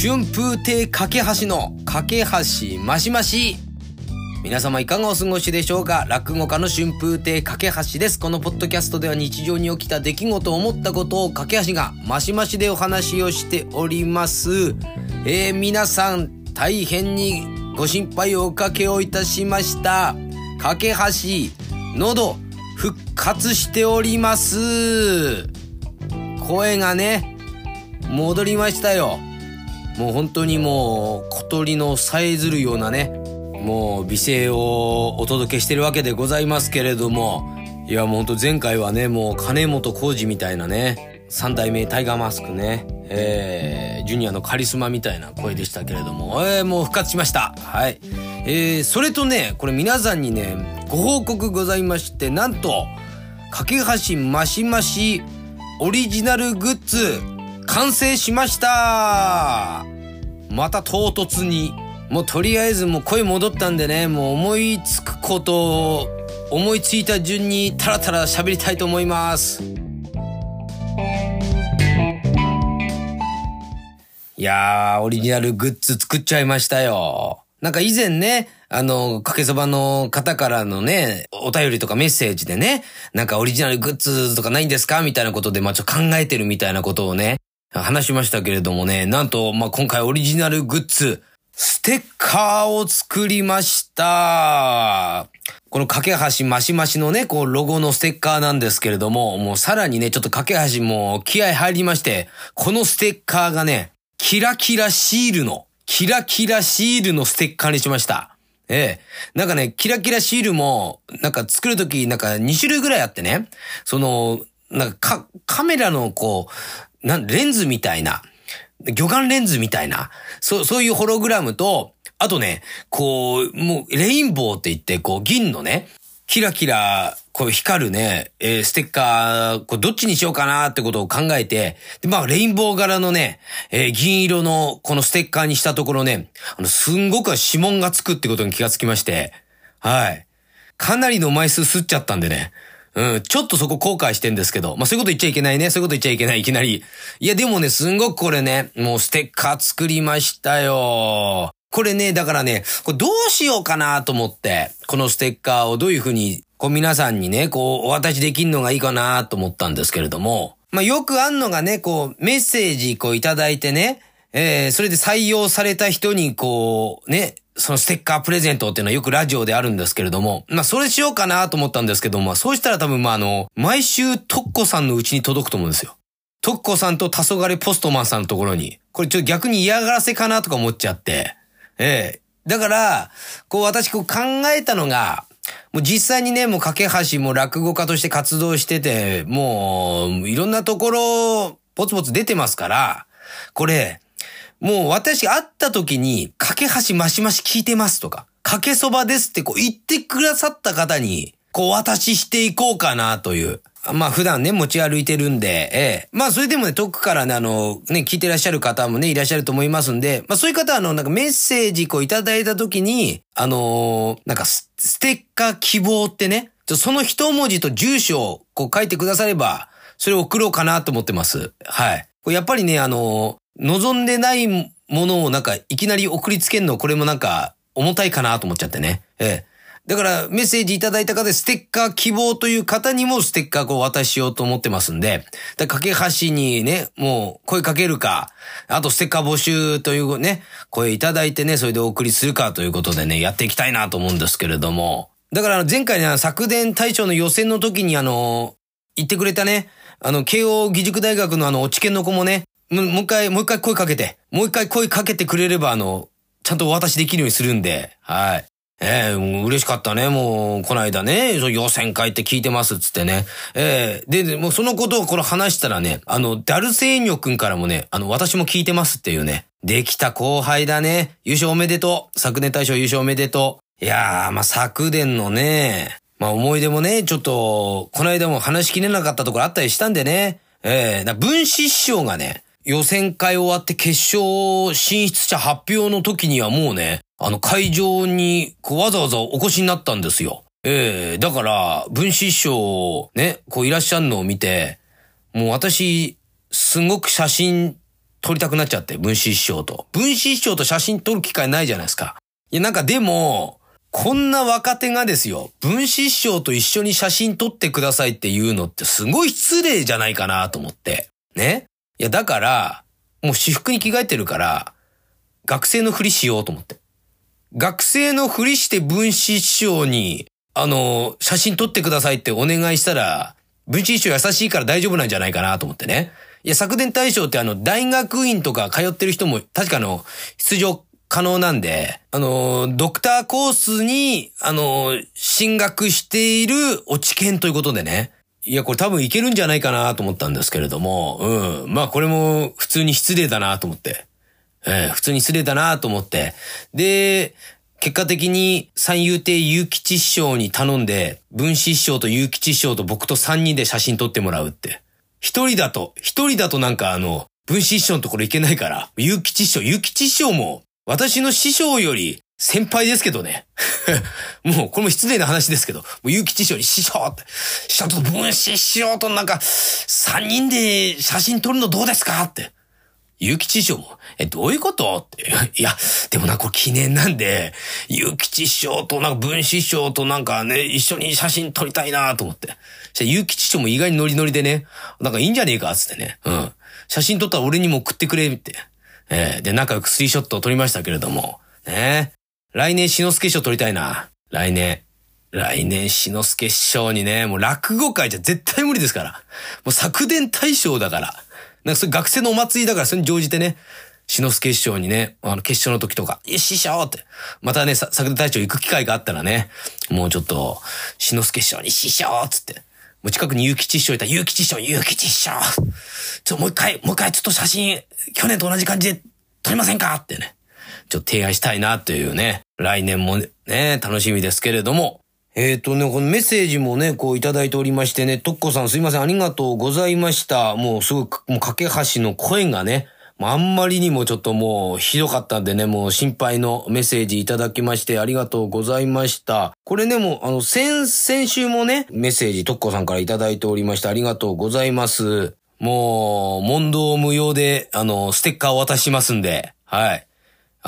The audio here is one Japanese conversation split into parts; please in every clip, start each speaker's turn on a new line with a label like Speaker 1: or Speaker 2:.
Speaker 1: 春風亭架橋の架け橋マシマシ皆様いかがお過ごしでしょうか？落語家の春風亭架橋です。このポッドキャストでは日常に起きた出来事を思ったことを架け橋がマシマシでお話をしております。えー、皆さん大変にご心配をおかけをいたしました。架け橋、喉、復活しております。声がね、戻りましたよ。もう本当にもう小鳥のさえずるようなね、もう美声をお届けしてるわけでございますけれども、いやもうほんと前回はね、もう金本浩二みたいなね、三代目タイガーマスクね、えー、ジュニアのカリスマみたいな声でしたけれども、えー、もう復活しました。はい。えー、それとね、これ皆さんにね、ご報告ございまして、なんと、架け橋マシマシオリジナルグッズ完成しましたまた唐突に。もうとりあえずもう声戻ったんでね、もう思いつくことを思いついた順にタラタラ喋りたいと思います。いやー、オリジナルグッズ作っちゃいましたよ。なんか以前ね、あの、かけそばの方からのね、お便りとかメッセージでね、なんかオリジナルグッズとかないんですか？みたいなことで、まあちょっと考えてるみたいなことをね、話しましたけれどもね、なんと、まあ、今回オリジナルグッズ、ステッカーを作りました。この架け橋マシマシのね、こうロゴのステッカーなんですけれども、もうさらにね、ちょっと架け橋も気合入りまして、このステッカーがね、キラキラシールの、キラキラシールのステッカーにしました。ええ。なんかね、キラキラシールも、なんか作るとき、なんか2種類ぐらいあってね、その、なんかカメラのこう、なん、レンズみたいな、魚眼レンズみたいな、そう、そういうホログラムと、あとね、こう、もう、レインボーって言って、こう、銀のね、キラキラ、こう、光るね、えー、ステッカー、こう、どっちにしようかなってことを考えて、で、まあ、レインボー柄のね、えー、銀色の、このステッカーにしたところね、あの、すんごく指紋がつくってことに気がつきまして、はい。かなりの枚数吸っちゃったんでね、うん、ちょっとそこ後悔してんですけど、まあ、そういうこと言っちゃいけないね。そういうこと言っちゃいけない、いきなり。いや、でもね、すんごくこれね、もうステッカー作りましたよ。これね、だからね、これどうしようかなと思って、このステッカーをどういうふうに、こう皆さんにね、こうお渡しできるのがいいかなと思ったんですけれども、まあ、よくあんのがね、こう、メッセージこういただいてね、えー、それで採用された人にこう、ね、そのステッカープレゼントっていうのはよくラジオであるんですけれども、まあそれしようかなと思ったんですけども、そうしたら多分まああの、毎週トッコさんのうちに届くと思うんですよ。トッコさんと黄昏ポストマンさんのところに。これちょっと逆に嫌がらせかなとか思っちゃって。ええだから、こう私こう考えたのが、もう実際にね、もう架け橋も落語家として活動してて、もういろんなところ、ポツポツ出てますから、これ、もう私会った時に、架け橋マシマシ聞いてますとか、かけそばですってこう言ってくださった方に、こうお渡ししていこうかなという。まあ普段ね、持ち歩いてるんで、ええ。まあそれでもね、遠くからね、あの、ね、聞いてらっしゃる方もね、いらっしゃると思いますんで、まあそういう方はあの、なんかメッセージこういただいた時に、あのー、なんかステッカー希望ってね、その一文字と住所をこう書いてくだされば、それを送ろうかなと思ってます。はい。やっぱりね、あの望んでないものをなんかいきなり送りつけるのこれもなんか重たいかなと思っちゃってね。ええ。だからメッセージいただいた方でステッカー希望という方にもステッカーをお渡しようと思ってますんで、だ架け橋にね、もう声かけるか、あとステッカー募集というね、声いただいてね、それでお送りするかということでね、やっていきたいなと思うんですけれども。だから前回ね、昨年大賞の予選の時にあの、言ってくれたね、あの、慶応義塾大学のあの、落ち研の子もね、もう一回、もう一回声かけて、もう一回声かけてくれれば、あの、ちゃんとお渡しできるようにするんで、はい。ええー、もう嬉しかったね。もう、この間ね、予選会って聞いてますつってね。ええー、で、もうそのことをこれ話したらね、あの、ダルセーニョ君からもね、あの、私も聞いてますっていうね。できた後輩だね。優勝おめでとう。昨年大賞優勝おめでとう。いやー、まあ、昨年のね、まあ、思い出もね、ちょっと、この間も話しきれなかったところあったりしたんでね。ええー、分子師匠がね、予選会終わって決勝進出者発表の時にはもうね、あの会場にわざわざお越しになったんですよ。ええー、だから、分子師匠ね、こういらっしゃるのを見て、もう私、すごく写真撮りたくなっちゃって、分子師匠と。分子師匠と写真撮る機会ないじゃないですか。いや、なんかでも、こんな若手がですよ、分子師匠と一緒に写真撮ってくださいっていうのってすごい失礼じゃないかなと思って。ね。いや、だから、もう私服に着替えてるから、学生のふりしようと思って。学生のふりして分子師匠に、あの、写真撮ってくださいってお願いしたら、分子師匠優しいから大丈夫なんじゃないかなと思ってね。いや、昨年大賞ってあの、大学院とか通ってる人も確かの、出場可能なんで、あの、ドクターコースに、あの、進学している落ち研ということでね。いや、これ多分いけるんじゃないかなと思ったんですけれども、うん。まあこれも普通に失礼だなと思って。えー、普通に失礼だなと思って。で、結果的に三遊亭祐吉師匠に頼んで、文子師匠と祐吉師匠と僕と三人で写真撮ってもらうって。一人だと、一人だとなんかあの、分子師匠のところ行けないから、ゆうきち師匠、ゆうきち師匠も、私の師匠より先輩ですけどね。もう、これも失礼な話ですけど、もうゆうき師匠に師匠って、師匠と分子師匠となんか、三人で写真撮るのどうですかって。ゆうき師匠も、え、どういうことって。いや、でもなんかこれ記念なんで、ゆうき師匠となんか文子師匠となんかね、一緒に写真撮りたいなと思って。じゃゆうき師匠も意外にノリノリでね、なんかいいんじゃねえかつってね。うん。写真撮ったら俺にも送ってくれって。えー、で、仲良くスリーショットを撮りましたけれども。ね来年篠介賞撮りたいな。来年。来年、篠介師匠にね、もう落語会じゃ絶対無理ですから。もう昨年大賞だから。なんかそれ学生のお祭りだからそれに乗じてね、篠介師匠にね、あの、決勝の時とか、いや、師匠って。またね、作田隊長行く機会があったらね、もうちょっと、篠介師匠に師匠つって。もう近くに結吉師匠いたら、結吉師匠、結吉師匠。ちょ、もう一回、もう一回ちょっと写真、去年と同じ感じで撮りませんかってね。ちょっと提案したいなというね、来年もね、楽しみですけれども、えっ、とね、このメッセージもね、こういただいておりましてね、とっこさんすいません、ありがとうございました。もうすごい、もう架け橋の声がね、あんまりにもちょっともうひどかったんでね、もう心配のメッセージいただきましてありがとうございました。これね、もうあの、先、先週もね、メッセージとっこさんからいただいておりましてありがとうございます。もう、問答無用で、あの、ステッカーを渡しますんで、はい。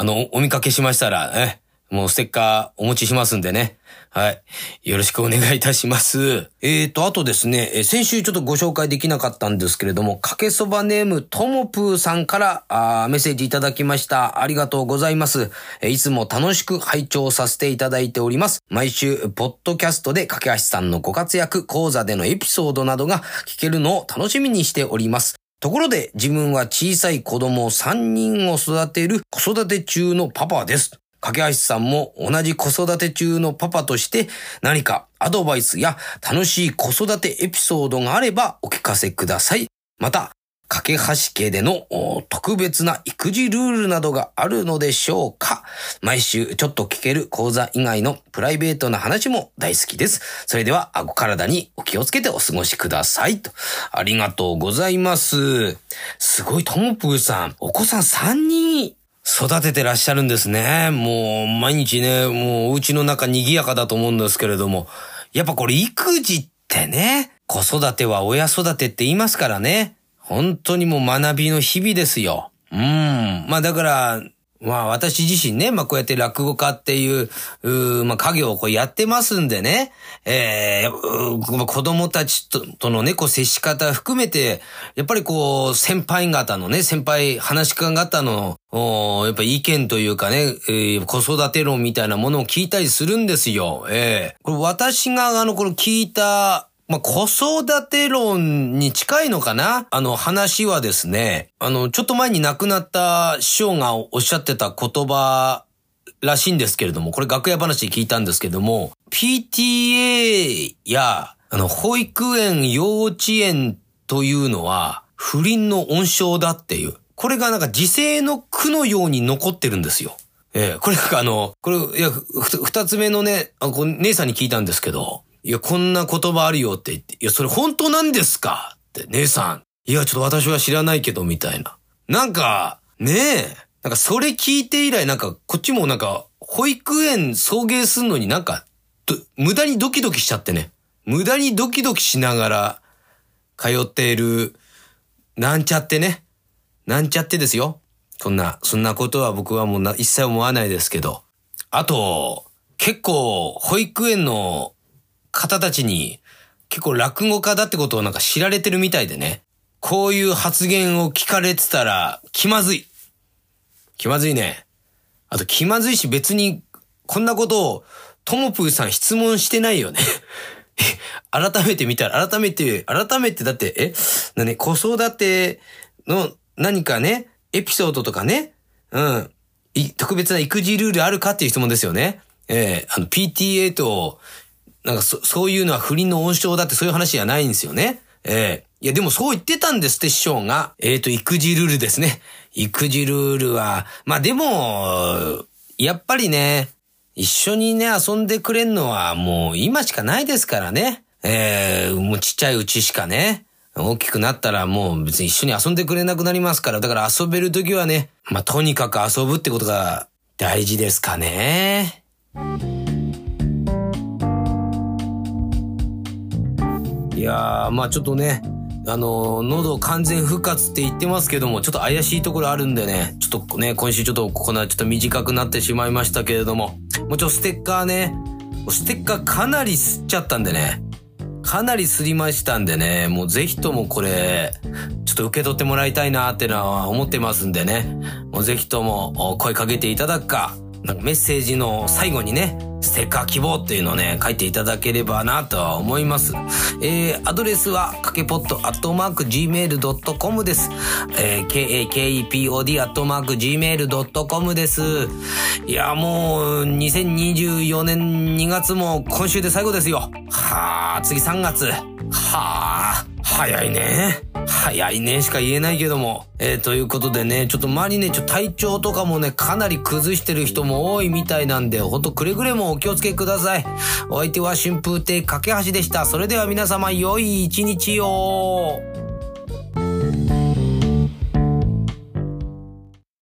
Speaker 1: あの、お見かけしましたら、ね、もうステッカーお持ちしますんでね。はい。よろしくお願いいたします。えーと、あとですね、え先週ちょっとご紹介できなかったんですけれども、かけそばネームともぷーさんからあメッセージいただきました。ありがとうございます。いつも楽しく拝聴させていただいております。毎週、ポッドキャストでかけはしさんのご活躍、講座でのエピソードなどが聞けるのを楽しみにしております。ところで自分は小さい子供3人を育てる子育て中のパパです。架橋さんも同じ子育て中のパパとして何かアドバイスや楽しい子育てエピソードがあればお聞かせください。また、架け橋家での特別な育児ルールなどがあるのでしょうか？毎週ちょっと聞ける講座以外のプライベートな話も大好きです。それでは、ご体にお気をつけてお過ごしください。と。ありがとうございます。すごい、ともぷーさん。お子さん3人育ててらっしゃるんですね。もう、毎日ね、もう、お家の中賑やかだと思うんですけれども。やっぱこれ、育児ってね、子育ては親育てって言いますからね。本当にもう学びの日々ですよ。うん。まあだから、まあ私自身ね、まあこうやって落語家っていう、うまあ家業をこうやってますんでね、えー、子供たちととのね、こう接し方含めて、やっぱりこう先輩方のね、先輩話し方の、おやっぱ意見というかね、えー、子育て論みたいなものを聞いたりするんですよ。ええー、これ私があの、これ聞いたまあ、子育て論に近いのかな？あの話はですね、あの、ちょっと前に亡くなった師匠がおっしゃってた言葉らしいんですけれども、これ楽屋話で聞いたんですけども、PTA や、あの、保育園、幼稚園というのは、不倫の温床だっていう。これがなんか時世の句のように残ってるんですよ。ええこれなんかあの、これ、いや、二つ目のね、あこ姉さんに聞いたんですけど、いや、こんな言葉あるよって言って、いや、それ本当なんですか？って、姉さん。いや、ちょっと私は知らないけど、みたいな。なんか、ねえ、なんかそれ聞いて以来、なんか、こっちもなんか、保育園送迎すんのになんか、無駄にドキドキしちゃってね。無駄にドキドキしながら、通っている、なんちゃってね。なんちゃってですよ。そんな、そんなことは僕はもうな一切思わないですけど。あと、結構、保育園の方たちに、結構落語家だってことをなんか知られてるみたいでね。こういう発言を聞かれてたら、気まずい。気まずいね。あと気まずいし別に、こんなことを、ともぷーさん質問してないよね。改めて見たら、改めて、改めてだって、え？なに、子育ての何かね、エピソードとかね、うん、特別な育児ルールあるかっていう質問ですよね。ええー、あの、PTA と、なんかそ、そういうのは不倫の温床だってそういう話じゃないんですよね。ええー、いや、でもそう言ってたんですって、師匠が。えっ、ー、と、育児ルールですね。育児ルールは、まあでも、やっぱりね、一緒にね、遊んでくれんのはもう今しかないですからね。ええー、もうちっちゃいうちしかね。大きくなったらもう別に一緒に遊んでくれなくなりますから、だから遊べるときはね、まあとにかく遊ぶってことが大事ですかね。いやー、まあちょっとね、あの、喉完全復活って言ってますけども、ちょっと怪しいところあるんでね、ちょっとね、今週ちょっとここなちょっと短くなってしまいましたけれども、もうちょっとステッカーね、ステッカーかなり吸っちゃったんでね、かなりすりましたんでね、もうぜひともこれ、ちょっと受け取ってもらいたいなってのは思ってますんでね、もうぜひとも声かけていただくか、なんかメッセージの最後にね、ステッカー希望っていうのをね、書いていただければなとは思います。えー、アドレスは、かけぽっとアットマーク gmail.com です。えー、k-a-k-e-p-o-d アットマーク gmail.com です。いや、もう、2024年2月も今週で最後ですよ。はあ、次3月。はあ、早いね。早いねしか言えないけども。えー、ということでね、ちょっと周りね、ちょ、体調とかもね、かなり崩してる人も多いみたいなんで、ほんとくれぐれもお気をつけください。お相手は春風亭架け橋でした。それでは皆様、良い一日を。